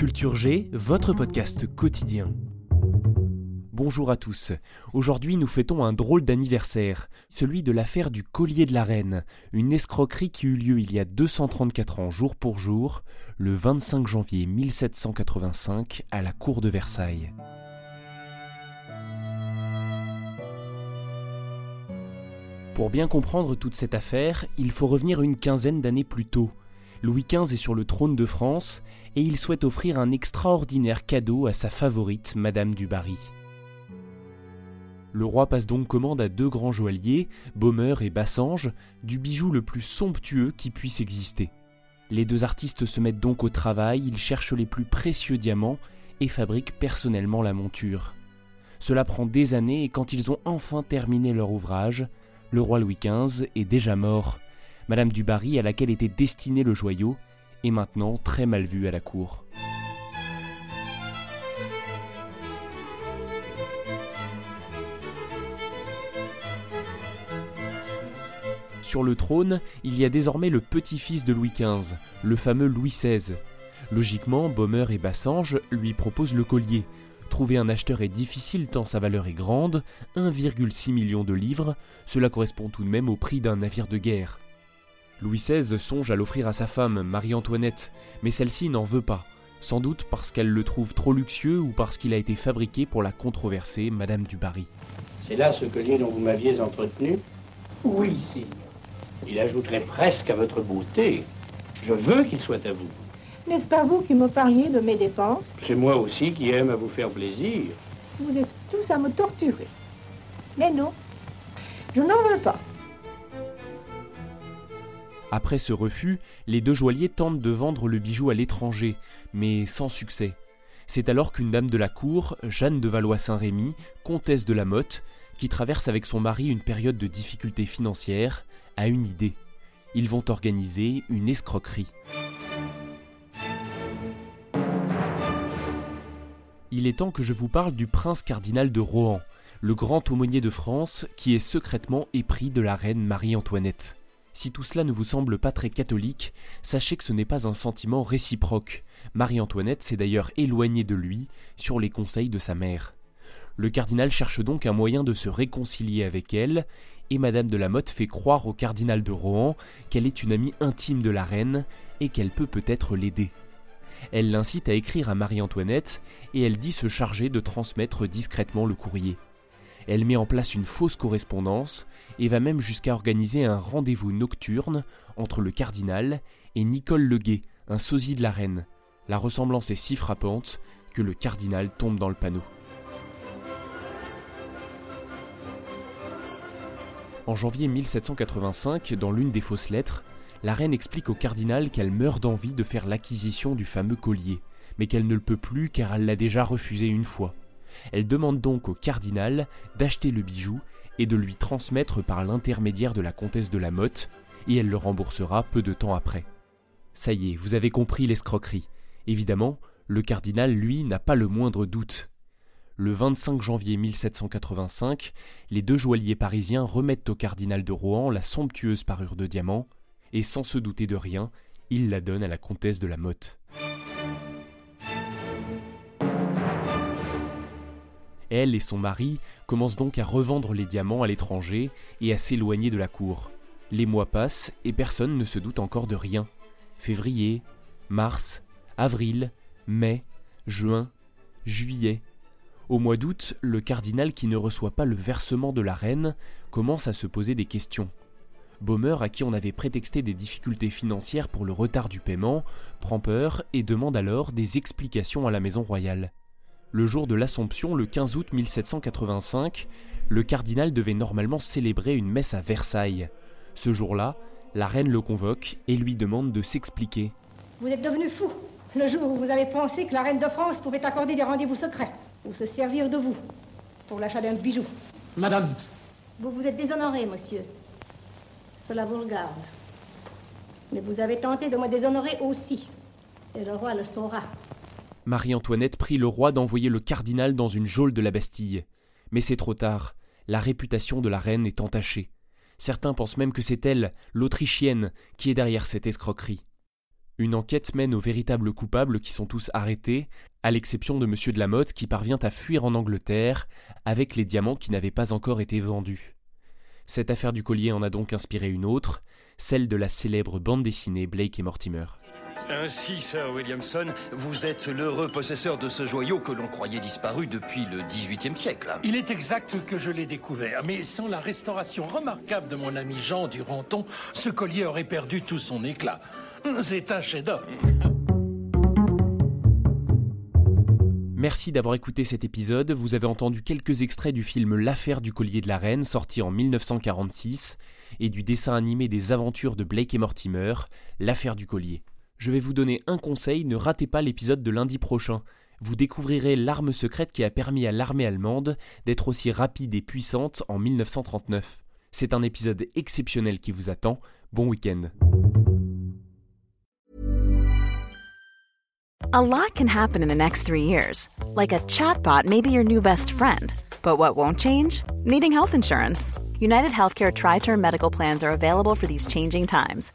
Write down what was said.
Culture G, votre podcast quotidien. Bonjour à tous. Aujourd'hui, nous fêtons un drôle d'anniversaire, celui de l'affaire du collier de la reine, une escroquerie qui eut lieu il y a 234 ans jour pour jour, le 25 janvier 1785 à la cour de Versailles. Pour bien comprendre toute cette affaire, il faut revenir une quinzaine d'années plus tôt. Louis XV est sur le trône de France et il souhaite offrir un extraordinaire cadeau à sa favorite, Madame du Barry. Le roi passe donc commande à deux grands joailliers, Baumer et Bassange, du bijou le plus somptueux qui puisse exister. Les deux artistes se mettent donc au travail, ils cherchent les plus précieux diamants et fabriquent personnellement la monture. Cela prend des années et quand ils ont enfin terminé leur ouvrage, le roi Louis XV est déjà mort. Madame du Barry, à laquelle était destiné le joyau, est maintenant très mal vue à la cour. Sur le trône, il y a désormais le petit-fils de Louis XV, le fameux Louis XVI. Logiquement, Baumer et Bassange lui proposent le collier. Trouver un acheteur est difficile tant sa valeur est grande, 1,6 million de livres, cela correspond tout de même au prix d'un navire de guerre. Louis XVI songe à l'offrir à sa femme, Marie-Antoinette, mais celle-ci n'en veut pas, sans doute parce qu'elle le trouve trop luxueux ou parce qu'il a été fabriqué pour la controversée Madame du Barry. C'est là ce collier dont vous m'aviez entretenu Oui, sire. Il ajouterait presque à votre beauté. Je veux qu'il soit à vous. N'est-ce pas vous qui me parliez de mes dépenses? C'est moi aussi qui aime à vous faire plaisir. Vous êtes tous à me torturer. Mais non, je n'en veux pas. Après ce refus, les deux joailliers tentent de vendre le bijou à l'étranger, mais sans succès. C'est alors qu'une dame de la cour, Jeanne de Valois-Saint-Rémy, comtesse de la Motte, qui traverse avec son mari une période de difficultés financières, a une idée. Ils vont organiser une escroquerie. Il est temps que je vous parle du prince cardinal de Rohan, le grand aumônier de France qui est secrètement épris de la reine Marie-Antoinette. Si tout cela ne vous semble pas très catholique, sachez que ce n'est pas un sentiment réciproque. Marie-Antoinette s'est d'ailleurs éloignée de lui sur les conseils de sa mère. Le cardinal cherche donc un moyen de se réconcilier avec elle, et Madame de la Motte fait croire au cardinal de Rohan qu'elle est une amie intime de la reine et qu'elle peut peut-être l'aider. Elle l'incite à écrire à Marie-Antoinette et elle dit se charger de transmettre discrètement le courrier. Elle met en place une fausse correspondance et va même jusqu'à organiser un rendez-vous nocturne entre le cardinal et Nicole Leguet, un sosie de la reine. La ressemblance est si frappante que le cardinal tombe dans le panneau. En janvier 1785, dans l'une des fausses lettres, la reine explique au cardinal qu'elle meurt d'envie de faire l'acquisition du fameux collier, mais qu'elle ne le peut plus car elle l'a déjà refusé une fois. Elle demande donc au cardinal d'acheter le bijou et de lui transmettre par l'intermédiaire de la comtesse de la Motte, et elle le remboursera peu de temps après. Ça y est, vous avez compris l'escroquerie. Évidemment, le cardinal, lui, n'a pas le moindre doute. Le 25 janvier 1785, les deux joailliers parisiens remettent au cardinal de Rohan la somptueuse parure de diamant, et sans se douter de rien, ils la donnent à la comtesse de la Motte. Elle et son mari commencent donc à revendre les diamants à l'étranger et à s'éloigner de la cour. Les mois passent et personne ne se doute encore de rien. Février, mars, avril, mai, juin, juillet. Au mois d'août, le cardinal qui ne reçoit pas le versement de la reine commence à se poser des questions. Baumer, à qui on avait prétexté des difficultés financières pour le retard du paiement, prend peur et demande alors des explications à la maison royale. Le jour de l'Assomption, le 15 août 1785, le cardinal devait normalement célébrer une messe à Versailles. Ce jour-là, La reine le convoque et lui demande de s'expliquer. Vous êtes devenu fou le jour où vous avez pensé que la reine de France pouvait accorder des rendez-vous secrets ou se servir de vous pour l'achat d'un bijou. Madame, Vous vous êtes déshonoré, monsieur. Cela vous regarde. Mais vous avez tenté de me déshonorer aussi. Et le roi le saura. Marie-Antoinette prie le roi d'envoyer le cardinal dans une geôle de la Bastille. Mais c'est trop tard. La réputation de la reine est entachée. Certains pensent même que c'est elle, l'Autrichienne, qui est derrière cette escroquerie. Une enquête mène aux véritables coupables qui sont tous arrêtés, à l'exception de M. de la Motte qui parvient à fuir en Angleterre avec les diamants qui n'avaient pas encore été vendus. Cette affaire du collier en a donc inspiré une autre, celle de la célèbre bande dessinée Blake et Mortimer. Ainsi, Sir Williamson, vous êtes l'heureux possesseur de ce joyau que l'on croyait disparu depuis le XVIIIe siècle. Il est exact que je l'ai découvert, mais sans la restauration remarquable de mon ami Jean Duranton, ce collier aurait perdu tout son éclat. C'est un chef-d'œuvre. Merci d'avoir écouté cet épisode. Vous avez entendu quelques extraits du film L'affaire du collier de la reine, sorti en 1946, et du dessin animé des aventures de Blake et Mortimer, L'affaire du collier. Je vais vous donner un conseil, ne ratez pas l'épisode de lundi prochain. Vous découvrirez l'arme secrète qui a permis à l'armée allemande d'être aussi rapide et puissante en 1939. C'est un épisode exceptionnel qui vous attend. Bon week-end. A lot can happen in the next three years. Like a chatbot may be your new best friend. But what won't change? Needing health insurance. United Healthcare Tri Term Medical Plans are available for these changing times.